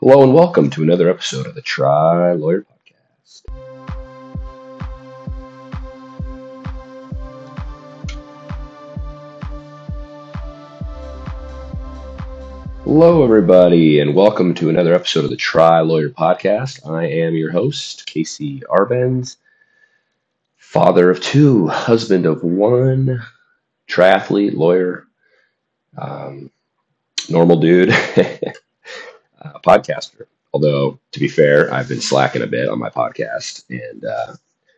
Hello and welcome to another episode of the Tri Lawyer Podcast. Hello, everybody, and welcome to another episode of the Tri Lawyer Podcast. I am your host, Casey Arbenz, father of two, husband of one, triathlete, lawyer, um, normal dude, uh, podcaster. Although, to be fair, I've been slacking a bit on my podcast, and uh,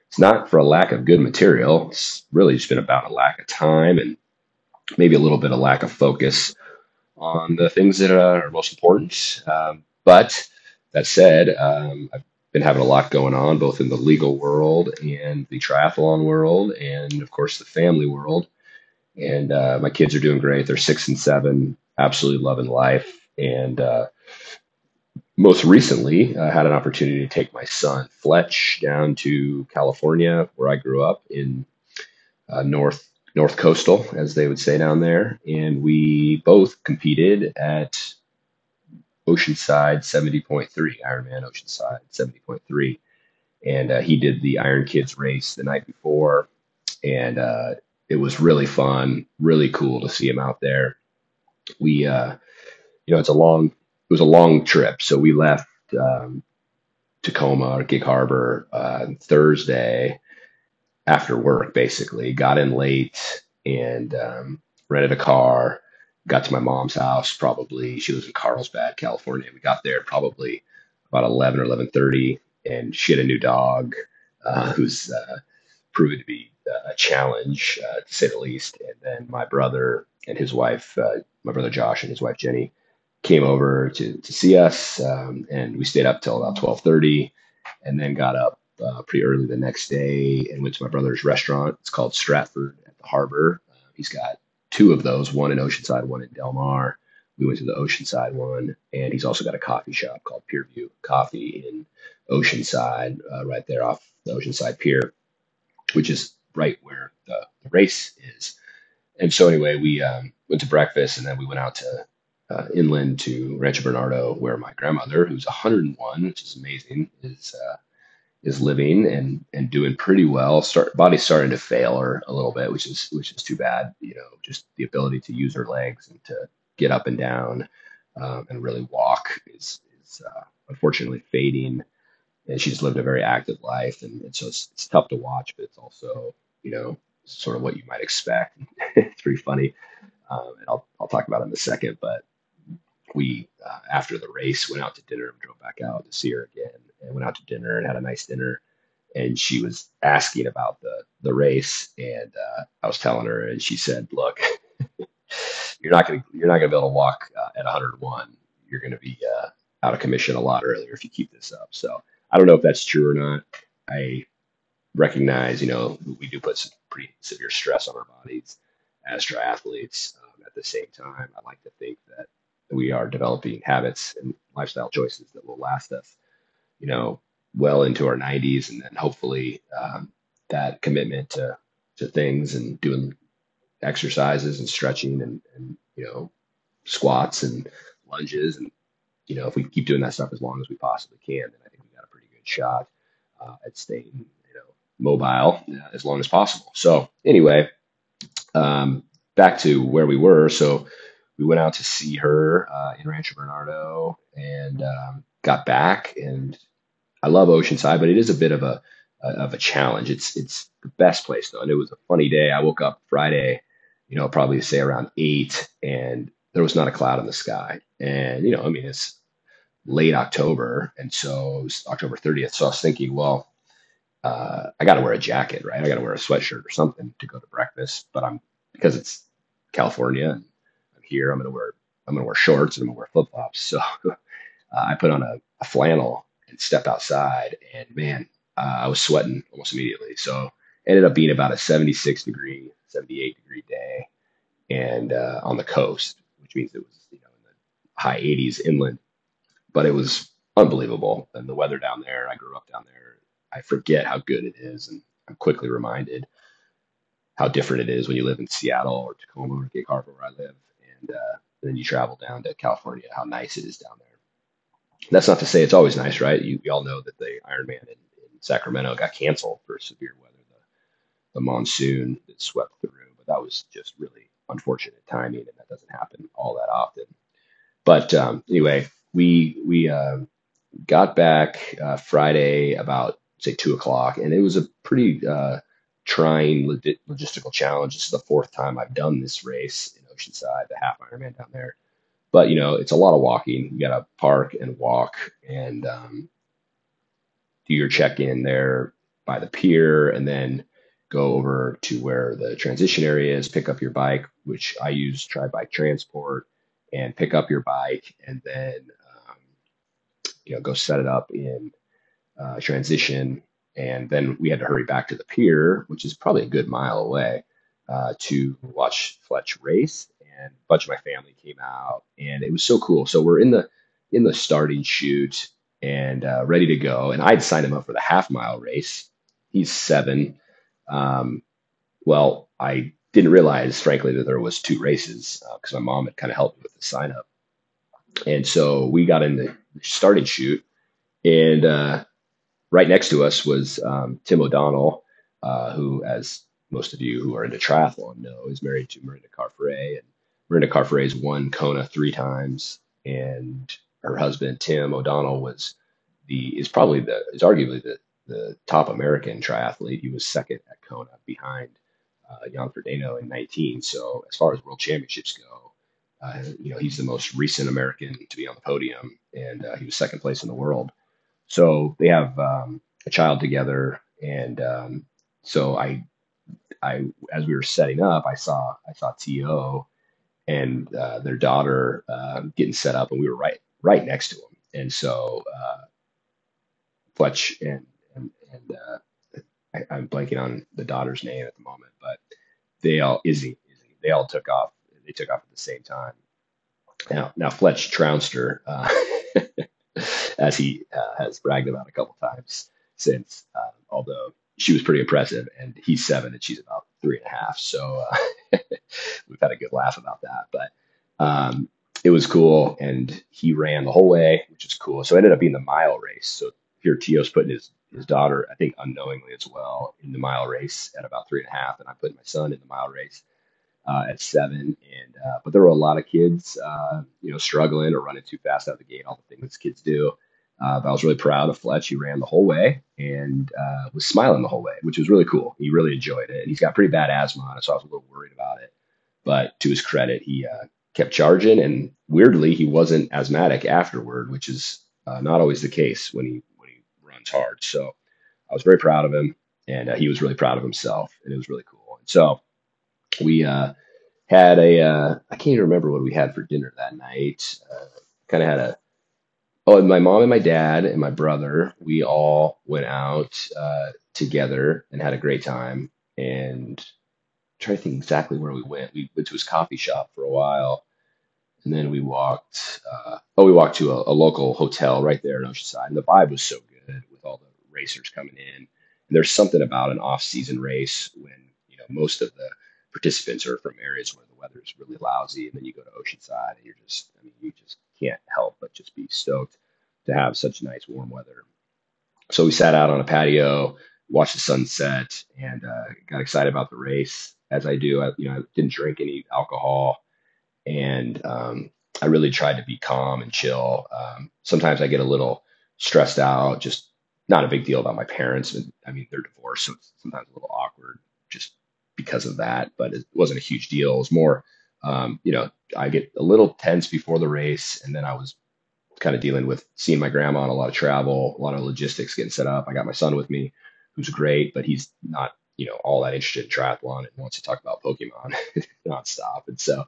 it's not for a lack of good material. It's really just been about a lack of time and maybe a little bit of lack of focus on the things that are most important. Um, but that said, um, I've been having a lot going on, both in the legal world and the triathlon world, and of course the family world. And uh, my kids are doing great. They're six and seven, absolutely loving life. And uh, most recently, I had an opportunity to take my son Fletch down to California, where I grew up in uh, North North Coastal, as they would say down there, and we both competed at Oceanside 70.3, Ironman Oceanside 70.3, and uh, he did the Iron Kids race the night before, and uh, it was really fun, really cool to see him out there. We, uh, you know, it's a long, it was a long trip, so we left um, Tacoma or Gig Harbor uh, Thursday after work, basically. Got in late and um, rented a car. Got to my mom's house probably. She lives in Carlsbad, California. We got there probably about eleven or eleven thirty, and she had a new dog uh, who's uh, proven to be a challenge uh, to say the least. And then my brother and his wife, uh, my brother Josh and his wife Jenny, came over to to see us, um, and we stayed up till about twelve thirty, and then got up uh, pretty early the next day and went to my brother's restaurant. It's called Stratford at the Harbor. Uh, he's got two of those, one in Oceanside, one in Del Mar. We went to the Oceanside one, and he's also got a coffee shop called Pierview Coffee in Oceanside, uh, right there off the Oceanside Pier, which is right where the, the race is. And so, anyway, we um, went to breakfast, and then we went out to uh, inland to Rancho Bernardo, where my grandmother, who's 101, which is amazing, is uh, is living and and doing pretty well. Start body's starting to fail her a little bit, which is which is too bad. You know, just the ability to use her legs and to get up and down um, and really walk is is uh, unfortunately fading. And she's lived a very active life, and, and so it's, it's tough to watch, but it's also you know sort of what you might expect. it's pretty funny, um, and I'll I'll talk about it in a second. But we uh, after the race went out to dinner and drove back out to see her again and went out to dinner and had a nice dinner. And she was asking about the the race, and uh, I was telling her, and she said, "Look, you're not gonna you're not gonna be able to walk uh, at 101. You're gonna be uh, out of commission a lot earlier if you keep this up." So I don't know if that's true or not. I recognize, you know, we do put some pretty severe stress on our bodies as triathletes. Um, at the same time, I like to think that we are developing habits and lifestyle choices that will last us you know, well into our 90s, and then hopefully um, that commitment to to things and doing exercises and stretching and, and you know squats and lunges and you know if we keep doing that stuff as long as we possibly can, then I think we got a pretty good shot uh, at staying you know mobile uh, as long as possible. So anyway, um, back to where we were. So we went out to see her uh, in Rancho Bernardo and um, got back and I love Oceanside, but it is a bit of a of a challenge. It's it's the best place though, and it was a funny day. I woke up Friday, you know, probably say around eight, and there was not a cloud in the sky. And you know, I mean, it's late October, and so it was October 30th. So I was thinking, well, uh, I got to wear a jacket, right? I got to wear a sweatshirt or something to go to breakfast. But I'm because it's California here. I'm gonna wear I'm gonna wear shorts and I'm gonna wear flip flops. So uh, I put on a, a flannel and stepped outside, and man, uh, I was sweating almost immediately. So ended up being about a 76 degree, 78 degree day, and uh, on the coast, which means it was you know in the high 80s inland, but it was unbelievable. And the weather down there, I grew up down there. I forget how good it is, and I'm quickly reminded how different it is when you live in Seattle or Tacoma or Gig Harbor, where I live, and uh, then you travel down to California, how nice it is down there. That's not to say it's always nice, right? You, we all know that the Ironman in, in Sacramento got canceled for severe weather, the, the monsoon that swept through. But that was just really unfortunate timing, and that doesn't happen all that often. But um, anyway, we we uh, got back uh, Friday about say two o'clock, and it was a pretty uh, trying log- logistical challenge. This is the fourth time I've done this race Oceanside, the half Ironman down there. But you know, it's a lot of walking. You got to park and walk and um, do your check in there by the pier, and then go over to where the transition area is. Pick up your bike, which I use Tri Bike Transport, and pick up your bike, and then um, you know go set it up in uh, transition. And then we had to hurry back to the pier, which is probably a good mile away, uh, to watch Fletch race. And a bunch of my family came out, and it was so cool. So we're in the in the starting chute and uh, ready to go. And I'd signed him up for the half mile race. He's seven. Um, well, I didn't realize, frankly, that there was two races because uh, my mom had kind of helped me with the sign up. And so we got in the starting chute, and uh, right next to us was um, Tim O'Donnell, uh, who, as most of you who are into triathlon know, is married to Mirinda Carfrae. And Mirinda Carfrae's won Kona three times, and her husband Tim O'Donnell was the is probably the is arguably the the top American triathlete. He was second at Kona behind uh, Jan Frodeno in 19. So as far as world championships go, uh, you know he's the most recent American to be on the podium, and uh, he was second place in the world. So they have um, a child together, and um, so I, I as we were setting up, I saw I saw TO and uh, their daughter uh, getting set up, and we were right right next to them, and so uh, Fletch and and, and uh, I, am blanking on the daughter's name at the moment, but they all Izzy, Izzy they all took off. They took off at the same time. Now, now Fletch trounced her. Uh, as he uh, has bragged about a couple times since. Although she was pretty impressive, and he's seven and she's about three and a half, so uh, we've had a good laugh about that. But um, it was cool, and he ran the whole way, which is cool. So it ended up being the mile race. So here, TO's putting his his daughter, I think unknowingly as well, in the mile race at about three and a half, and I put my son in the mile race uh, at seven. And uh, but there were a lot of kids, uh, you know, struggling or running too fast out of the gate, all the things kids do. Uh, but I was really proud of Fletch. He ran the whole way and uh, was smiling the whole way, which was really cool. He really enjoyed it. And he's got pretty bad asthma on it, so I was a little worried about it. But to his credit, he uh, kept charging, and weirdly, he wasn't asthmatic afterward, which is not always the case when he when he runs hard. So I was very proud of him, and he was really proud of himself, and it was really cool. And so we uh, had a uh, I can't even remember what we had for dinner that night. Uh, kind of had a oh, my mom and my dad and my brother. We all went out uh, together and had a great time. And I'm trying to think exactly where we went. We went to his coffee shop for a while, and then we walked. Uh, oh, we walked to a, a local hotel right there in Oceanside, and the vibe was so good with all the racers coming in. And there's something about an off-season race when you know most of the participants are from areas where the weather is really lousy, and then you go to Oceanside, and you're just, I mean, you just can't help but just be stoked to have such nice warm weather. So we sat out on a patio, watched the sunset, and uh, got excited about the race. As I do, I, you know, I didn't drink any alcohol, and um, I really tried to be calm and chill. Um, sometimes I get a little stressed out, just not a big deal about my parents. I mean, they're divorced, so it's sometimes a little awkward just because of that, but it wasn't a huge deal. It was more, um, you know, I get a little tense before the race, and then I was kind of dealing with seeing my grandma on a lot of travel, a lot of logistics getting set up. I got my son with me, who's great, but he's not, you know, all that interested in triathlon and wants to talk about Pokemon nonstop. And so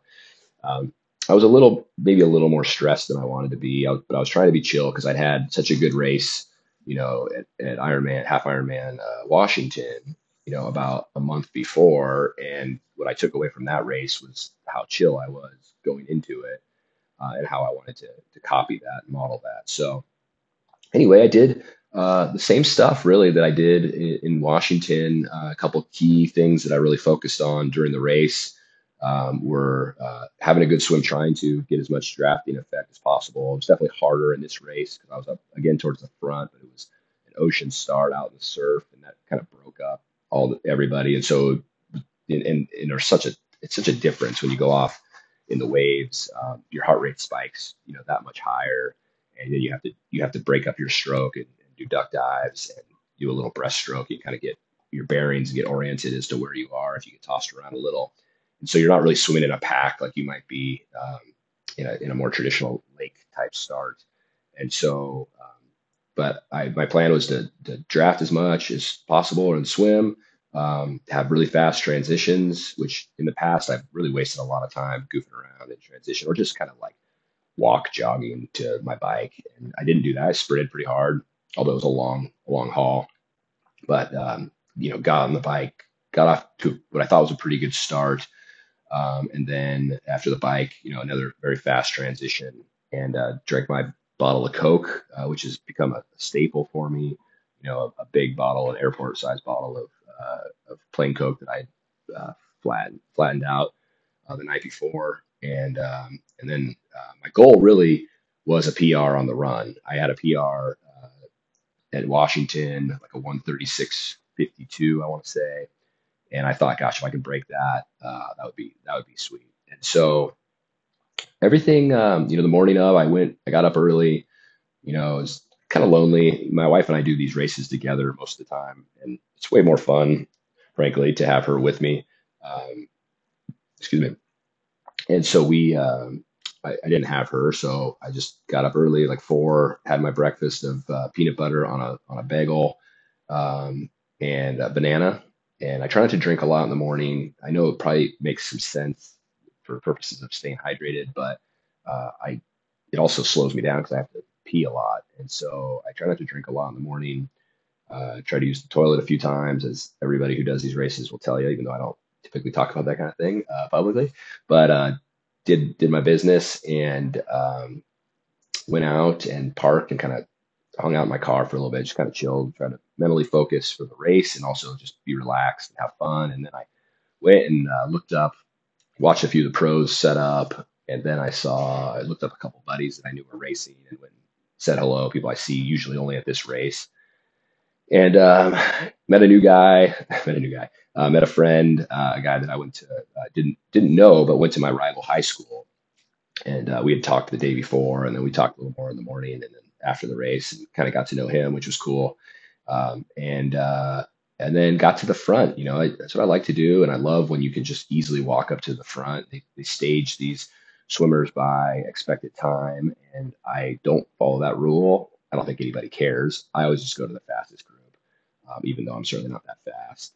um, I was a little, maybe a little more stressed than I wanted to be, I but I was trying to be chill because I'd had such a good race, you know, at, at Ironman, half Ironman uh, Washington, you know, about a month before. And what I took away from that race was how chill I was going into it uh, and how I wanted to, to copy that and model that. So, anyway, I did uh, the same stuff really that I did in, in Washington. Uh, a couple key things that I really focused on during the race. um, were uh, having a good swim, trying to get as much drafting effect as possible. It was definitely harder in this race because I was up again towards the front, but it was an ocean start out in the surf, and that kind of broke up all everybody. And so, and, and, and there's such a it's such a difference when you go off in the waves. Um, your heart rate spikes, you know, that much higher, and then you have to you have to break up your stroke and, and do duck dives and do a little breaststroke. and kind of get your bearings and get oriented as to where you are if you get tossed around a little. And so you're not really swimming in a pack like you might be um, in, a, in a more traditional lake type start. And so, um, but I, my plan was to, to draft as much as possible and swim, um, have really fast transitions, which in the past I've really wasted a lot of time goofing around in transition or just kind of like walk jogging to my bike. And I didn't do that. I sprinted pretty hard, although it was a long, long haul. But um, you know, got on the bike, got off to what I thought was a pretty good start. Um, and then after the bike, you know, another very fast transition and uh, drank my bottle of Coke, uh, which has become a staple for me. You know, a, a big bottle, an airport size bottle of, uh, of plain Coke that I uh, flattened, flattened out uh, the night before. And, um, and then uh, my goal really was a PR on the run. I had a PR at Washington, like a 136 52, I want to say. And I thought, gosh, if I could break that, uh, that would be that would be sweet. And so everything, um, you know, the morning of, I went, I got up early. You know, it was kind of lonely. My wife and I do these races together most of the time, and it's way more fun, frankly, to have her with me. Um, excuse me. And so we, um, I, I, didn't have her, so I just got up early, like four, had my breakfast of uh, peanut butter on a on a bagel, um, and a banana. And I try not to drink a lot in the morning. I know it probably makes some sense for purposes of staying hydrated, but uh, I it also slows me down because I have to pee a lot, and so I try not to drink a lot in the morning. Uh, try to use the toilet a few times, as everybody who does these races will tell you, even though I don't typically talk about that kind of thing uh, publicly. But uh, did did my business and um, went out and parked and kind of hung out in my car for a little bit, just kind of chilled, trying to mentally focus for the race and also just be relaxed and have fun. And then I went and uh, looked up, watched a few of the pros set up, and then I saw, I looked up a couple buddies that I knew were racing and went and said hello. People I see usually only at this race, and um, met a new guy, met a new guy, uh, met a friend, uh, a guy that I went to uh, didn't didn't know, but went to my rival high school, and uh, we had talked the day before, and then we talked a little more in the morning, and then after the race and kind of got to know him, which was cool. Um, and uh, and then got to the front. You know, I, that's what I like to do, and I love when you can just easily walk up to the front. They, they stage these swimmers by expected time, and I don't follow that rule. I don't think anybody cares. I always just go to the fastest group, um, even though I'm certainly not that fast.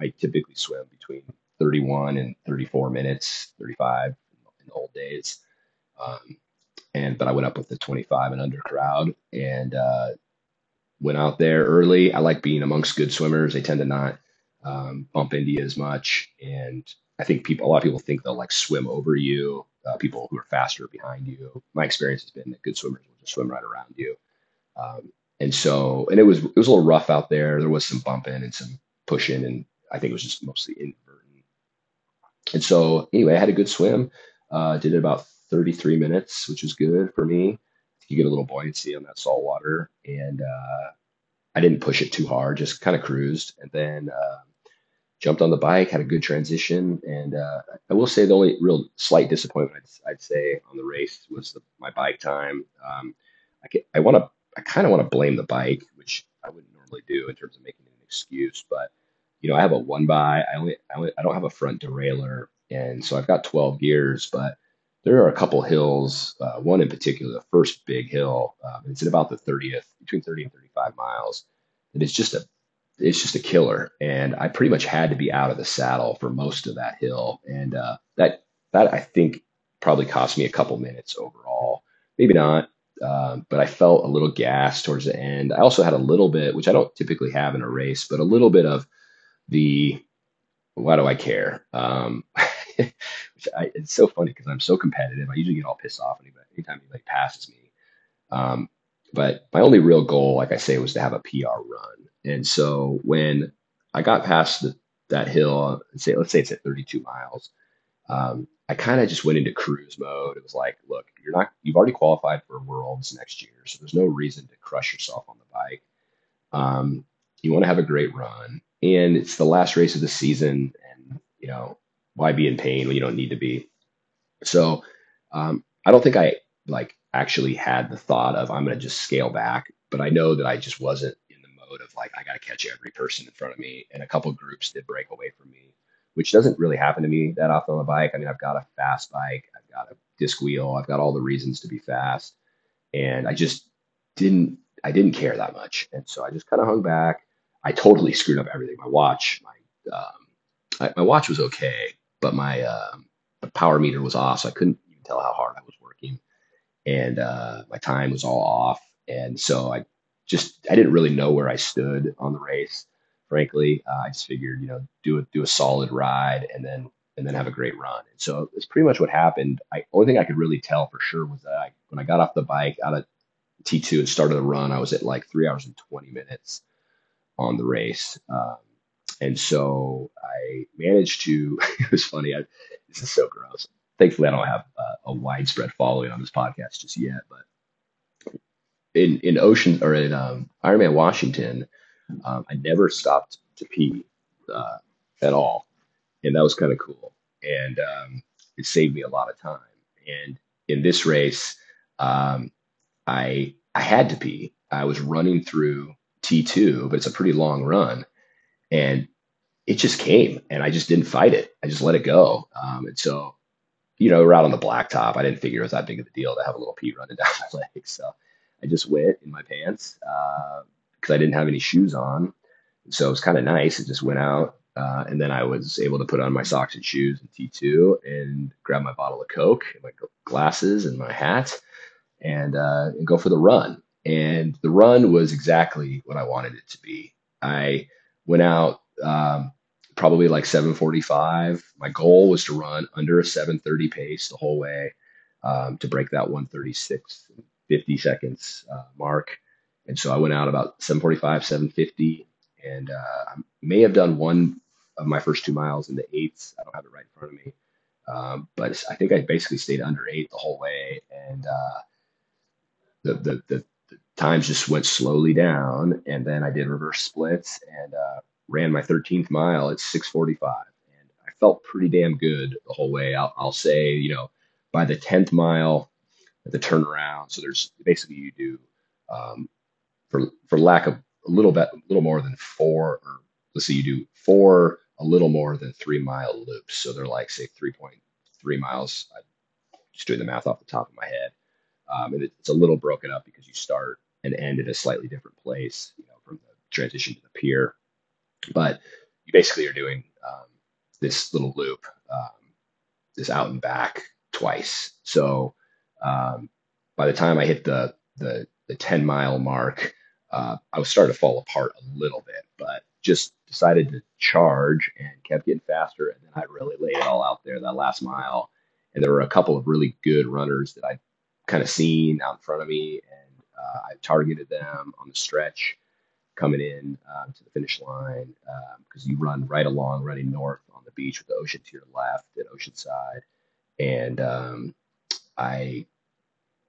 I, I, typically swim between 31 and 34 minutes, 35 in the old days. Um, and but I went up with the 25 and under crowd and uh, went out there early. I like being amongst good swimmers. They tend to not um, bump into you as much, and I think people a lot of people think they'll like swim over you. Uh, people who are faster behind you. My experience has been that good swimmers will just swim right around you. Um, and so, and it was it was a little rough out there. There was some bumping and some pushing, and I think it was just mostly inadvertent. And so, anyway, I had a good swim. Uh, did it about 33 minutes, which was good for me. You get a little buoyancy on that salt water, and uh, I didn't push it too hard, just kind of cruised, and then uh, jumped on the bike, had a good transition, and uh, I will say the only real slight disappointment I'd, I'd say on the race was the, my bike time. Um, I, I want to, I kind of want to blame the bike, which I wouldn't normally do in terms of making an excuse, but you know, I have a one by, I only, I only, I don't have a front derailleur, and so I've got 12 gears, but there are a couple hills, uh, one in particular, the first big hill. Um, it's at about the 30th, between 30 and 35 miles. And it's just a, it's just a killer. And I pretty much had to be out of the saddle for most of that hill. And uh, that, that I think probably cost me a couple minutes overall. Maybe not, um, but I felt a little gas towards the end. I also had a little bit, which I don't typically have in a race, but a little bit of the why do I care? Um, I, it's so funny because I'm so competitive. I usually get all pissed off anytime anybody passes me. Um, but my only real goal, like I say, was to have a PR run. And so when I got past the, that hill, say let's say it's at 32 miles, um, I kind of just went into cruise mode. It was like, look, you're not, you've already qualified for Worlds next year, so there's no reason to crush yourself on the bike. Um, you want to have a great run, and it's the last race of the season, and you know why be in pain when you don't need to be. So um, I don't think I like actually had the thought of I'm going to just scale back, but I know that I just wasn't in the mode of like I got to catch every person in front of me, and a couple groups did break away from me which doesn't really happen to me that often on a bike. I mean, I've got a fast bike, I've got a disc wheel, I've got all the reasons to be fast, and I just didn't I didn't care that much, and so I just kind of hung back. I totally screwed up everything. My watch, my um, I, my watch was okay, but my uh, power meter was off, so I couldn't even tell how hard I was working, and uh, my time was all off, and so I just I didn't really know where I stood on the race frankly. Uh, I just figured, you know, do a do a solid ride and then and then have a great run. And so it's pretty much what happened. I only thing I could really tell for sure was that I, when I got off the bike out of T2 and started the run, I was at like three hours and 20 minutes on the race. Um, and so Managed to, it was funny. I, this is so gross. Thankfully, I don't have uh, a widespread following on this podcast just yet, but in, in Ocean or in um, Ironman Washington, um, I never stopped to pee uh, at all, and that was kind of cool. And um, it saved me a lot of time. And in this race, um, I I had to pee. I was running through T2, but it's a pretty long run, and it just came, and I just didn't fight it. I just let it go. Um, and so, you know, we're out on the blacktop. I didn't figure it was that big of a deal to have a little pee running down my leg. So I just went in my pants, uh, because I didn't have any shoes on. So it was kind of nice. It just went out. Uh, and then I was able to put on my socks and shoes and T2 and grab my bottle of Coke, my glasses, and my hat and, uh, and go for the run. And the run was exactly what I wanted it to be. I went out um, probably like 7:45. My goal was to run under a 7:30 pace the whole way um, to break that 136 50 seconds uh, mark. And so I went out about 745, 750, and uh, I may have done one of my first two miles in the eights. I don't have it right in front of me. Um, but I think I basically stayed under eight the whole way. And uh, the, the, the, the, times just went slowly down. And then I did reverse splits and uh, ran my 13th mile at 645. And I felt pretty damn good the whole way. I'll, I'll say, you know, by the 10th mile, the turnaround. So there's basically you do um, for for lack of a little bit, a little more than four, or let's say you do four, a little more than three mile loops. So they're like say 3.3 miles. I'm just doing the math off the top of my head. Um, and it's a little broken up because you start and end at a slightly different place, you know, from the transition to the pier. But you basically are doing um, this little loop, um, this out and back twice. So um, by the time I hit the the the 10 mile mark, uh, I was starting to fall apart a little bit, but just decided to charge and kept getting faster. And then I really laid it all out there that last mile. And there were a couple of really good runners that I kind of seen out in front of me, and uh, I targeted them on the stretch coming in um, to the finish line because um, you run right along, running north on the beach with the ocean to your left at Oceanside. And um, I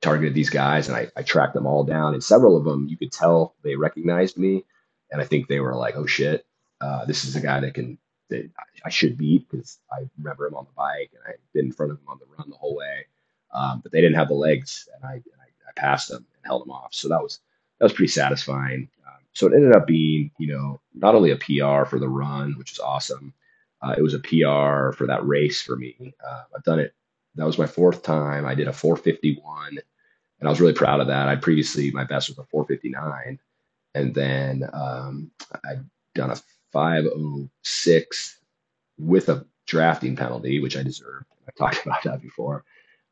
targeted these guys and I, I tracked them all down. And several of them, you could tell they recognized me. And I think they were like, oh shit, uh, this is a guy that can, that I should beat because I remember him on the bike and I've been in front of him on the run the whole way. Um, but they didn't have the legs and I, and I, I, passed them and held them off. So that was, that was pretty satisfying. So it ended up being, you know, not only a PR for the run, which is awesome. Uh, it was a PR for that race for me. Uh, I've done it that was my fourth time. I did a 451, and I was really proud of that. I previously my best was a 459, and then um, I'd done a 506 with a drafting penalty, which I deserved. I've talked about that before.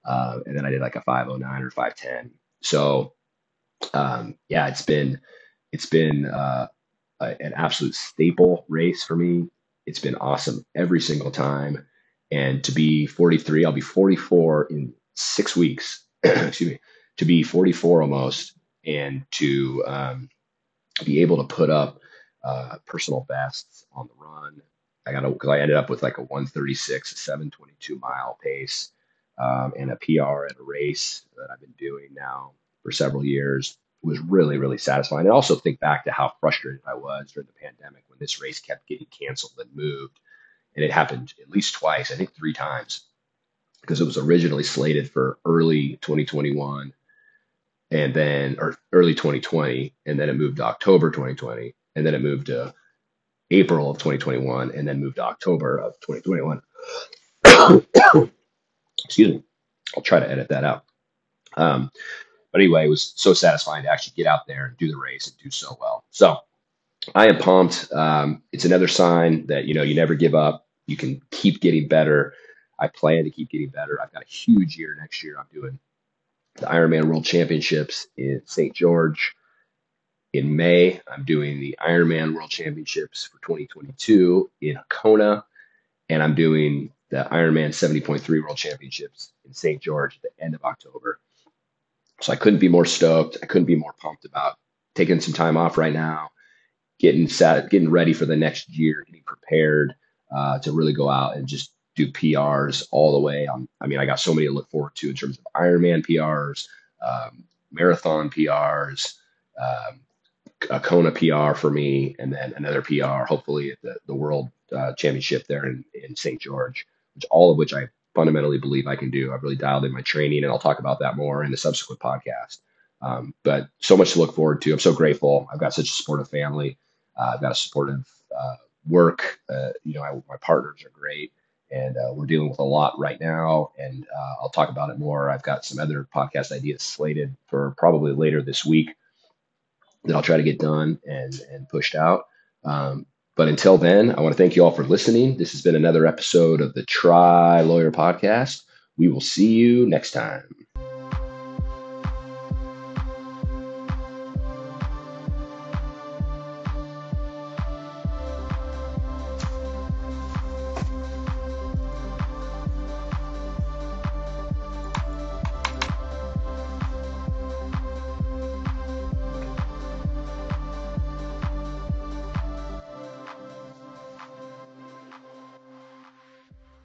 Uh, and then I did like a 509 or 510. So um, yeah, it's been it's been uh, a, an absolute staple race for me. It's been awesome every single time and to be 43, I'll be 44 in six weeks. excuse me, to be 44 almost, and to um, be able to put up uh, personal bests on the run I got because I ended up with like a 136, 722 mile pace, um, and a PR at a race that I've been doing now for several years was really, really satisfying. And also think back to how frustrated I was during the pandemic when this race kept getting canceled and moved. And it happened at least twice, I think three times, because it was originally slated for early 2021 and then, or early 2020, and then it moved to October 2020, and then it moved to April of 2021, and then moved to October of 2021. Excuse me. I'll try to edit that out. Um, but anyway, it was so satisfying to actually get out there and do the race and do so well. So I am pumped. Um, it's another sign that you know you never give up. You can keep getting better. I plan to keep getting better. I've got a huge year next year. I'm doing the Ironman World Championships in St. George. In May, I'm doing the Ironman World Championships for 2022 in Kona, and I'm doing the Ironman 70.3 World Championships in St. George at the end of October. So I couldn't be more stoked. I couldn't be more pumped about taking some time off right now, getting set, getting ready for the next year, getting prepared uh, to really go out and just do PRs all the way. I'm, I mean, I got so many to look forward to in terms of Ironman PRs, um, marathon PRs, um, a Kona PR for me, and then another PR, hopefully at the, the World uh, Championship there in, in St. George, which all of which I fundamentally believe I can do. I've really dialed in my training, and I'll talk about that more in the subsequent podcast. Um, but so much to look forward to. I'm so grateful. I've got such a supportive family. Uh, I've got a supportive uh, work. Uh, you know, I, my partners are great, and uh, we're dealing with a lot right now. And uh, I'll talk about it more. I've got some other podcast ideas slated for probably later this week that I'll try to get done and and pushed out. Um, but until then, I want to thank you all for listening. This has been another episode of the Tri Lawyer Podcast. We will see you next time.